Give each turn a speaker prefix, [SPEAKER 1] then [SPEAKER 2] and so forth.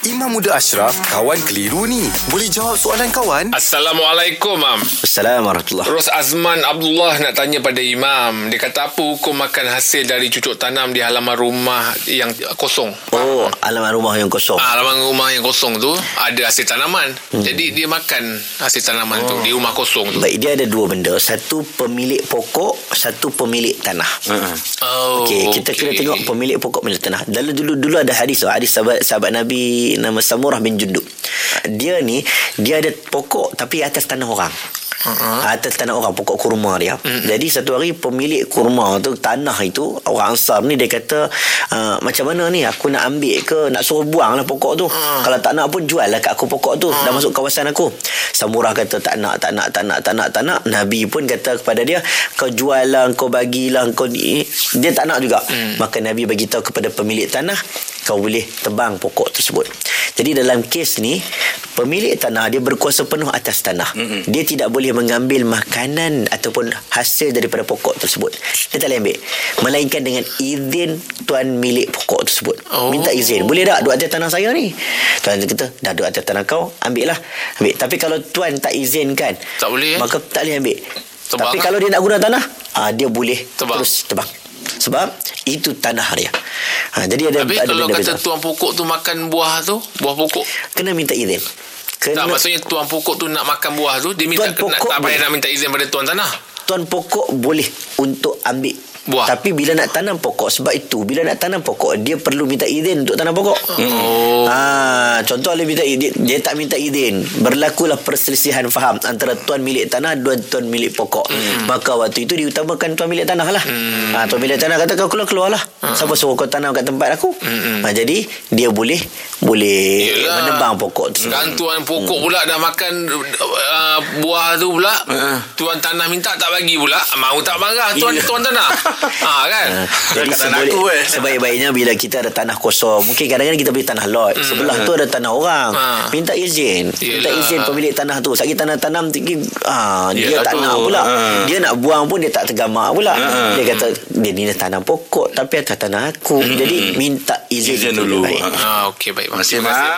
[SPEAKER 1] Imam Muda Ashraf, kawan keliru ni. Boleh jawab soalan kawan?
[SPEAKER 2] Assalamualaikum, Mam.
[SPEAKER 3] Assalamualaikum warahmatullahi
[SPEAKER 2] Ros Azman Abdullah nak tanya pada Imam. Dia kata apa hukum makan hasil dari cucuk tanam di halaman rumah yang kosong?
[SPEAKER 3] Oh, alamat rumah yang kosong.
[SPEAKER 2] Ah, halaman rumah yang kosong tu ada hasil tanaman. Hmm. Jadi dia makan hasil tanaman oh. tu di rumah kosong tu.
[SPEAKER 3] Baik, dia ada dua benda. Satu pemilik pokok, satu pemilik tanah.
[SPEAKER 1] Uh-uh.
[SPEAKER 2] Oh,
[SPEAKER 3] Okey, kita kena tengok pemilik pokok pemilik tanah. Dulu dulu dulu ada hadis, hadis sahabat sahabat Nabi nama Samurah bin Jundub. Dia ni dia ada pokok tapi atas tanah orang. Uh-huh. Atas tanah orang pokok kurma dia. Uh-huh. Jadi satu hari pemilik kurma tu tanah itu orang Ansar ni dia kata uh, macam mana ni aku nak ambil ke nak suruh buang lah pokok tu. Uh-huh. Kalau tak nak pun jual lah kat aku pokok tu. Uh-huh. Dah masuk kawasan aku. Samurah kata tak nak tak nak tak nak tak nak tak nak. Nabi pun kata kepada dia kau jual lah kau bagilah kau ni. Dia tak nak juga. Uh-huh. Maka Nabi bagi tahu kepada pemilik tanah kau boleh tebang pokok tersebut. Jadi dalam kes ni pemilik tanah dia berkuasa penuh atas tanah. Mm-hmm. Dia tidak boleh mengambil makanan ataupun hasil daripada pokok tersebut. Dia tak boleh ambil. Melainkan dengan izin tuan milik pokok tersebut.
[SPEAKER 2] Oh.
[SPEAKER 3] Minta izin. Boleh tak duduk atas tanah saya ni? Tuan kata, dah duduk atas tanah kau, ambil lah. Ambil. Tapi kalau tuan tak izinkan,
[SPEAKER 2] Tak boleh, eh?
[SPEAKER 3] maka tak boleh ambil.
[SPEAKER 2] Tebang
[SPEAKER 3] Tapi
[SPEAKER 2] lah.
[SPEAKER 3] kalau dia nak guna tanah, ah dia boleh
[SPEAKER 2] Tebang.
[SPEAKER 3] terus tebang. Sebab itu tanah dia. Ha, jadi ada
[SPEAKER 2] Tapi
[SPEAKER 3] ada
[SPEAKER 2] kalau kata tuan pokok tu makan buah tu, buah pokok.
[SPEAKER 3] kena minta izin. Kena
[SPEAKER 2] Tak, maksudnya tuan pokok tu nak makan buah tu, dia minta
[SPEAKER 3] Tuan
[SPEAKER 2] nak,
[SPEAKER 3] pokok
[SPEAKER 2] tak payah nak minta izin pada tuan tanah.
[SPEAKER 3] tuan pokok boleh untuk ambil
[SPEAKER 2] Buah.
[SPEAKER 3] Tapi bila nak tanam pokok sebab itu bila nak tanam pokok dia perlu minta izin untuk tanam pokok.
[SPEAKER 2] Oh.
[SPEAKER 3] Ha, contoh dia minta izin, dia tak minta izin. Berlakulah perselisihan faham antara tuan milik tanah dan tuan milik pokok. Hmm. Maka waktu itu diutamakan tuan milik tanah lah. Hmm. Ha, tuan milik tanah kata kau keluar keluarlah. Hmm. Siapa suruh kau tanam kat tempat aku? Hmm. Ha, jadi dia boleh boleh
[SPEAKER 2] Yelah.
[SPEAKER 3] menebang pokok tu.
[SPEAKER 2] Kan tuan pokok pula dah makan uh, buah tu pula. Tuan tanah minta tak bagi pula. Mau tak marah tuan tuan tanah. ha kan?
[SPEAKER 3] Jadi
[SPEAKER 1] Kat tanah
[SPEAKER 3] seboleh,
[SPEAKER 1] aku, eh.
[SPEAKER 3] sebaik-baiknya bila kita ada tanah kosong, mungkin kadang-kadang kita beli tanah lot. Sebelah tu ada tanah orang.
[SPEAKER 2] Ha.
[SPEAKER 3] Minta izin. Minta
[SPEAKER 2] Yelah.
[SPEAKER 3] izin pemilik tanah tu. Sagi tanah tanam tinggi ah dia
[SPEAKER 2] Yelah
[SPEAKER 3] tak
[SPEAKER 2] tu.
[SPEAKER 3] nak pula.
[SPEAKER 1] Ha.
[SPEAKER 3] Dia nak buang pun dia tak tergamak pula.
[SPEAKER 1] Ha.
[SPEAKER 3] Dia kata dia ni tanam pokok tapi atas tanah aku. Jadi minta izin,
[SPEAKER 1] Izin dulu.
[SPEAKER 3] baik.
[SPEAKER 1] Ha.
[SPEAKER 2] Ah okey baik.
[SPEAKER 1] Terima kasih.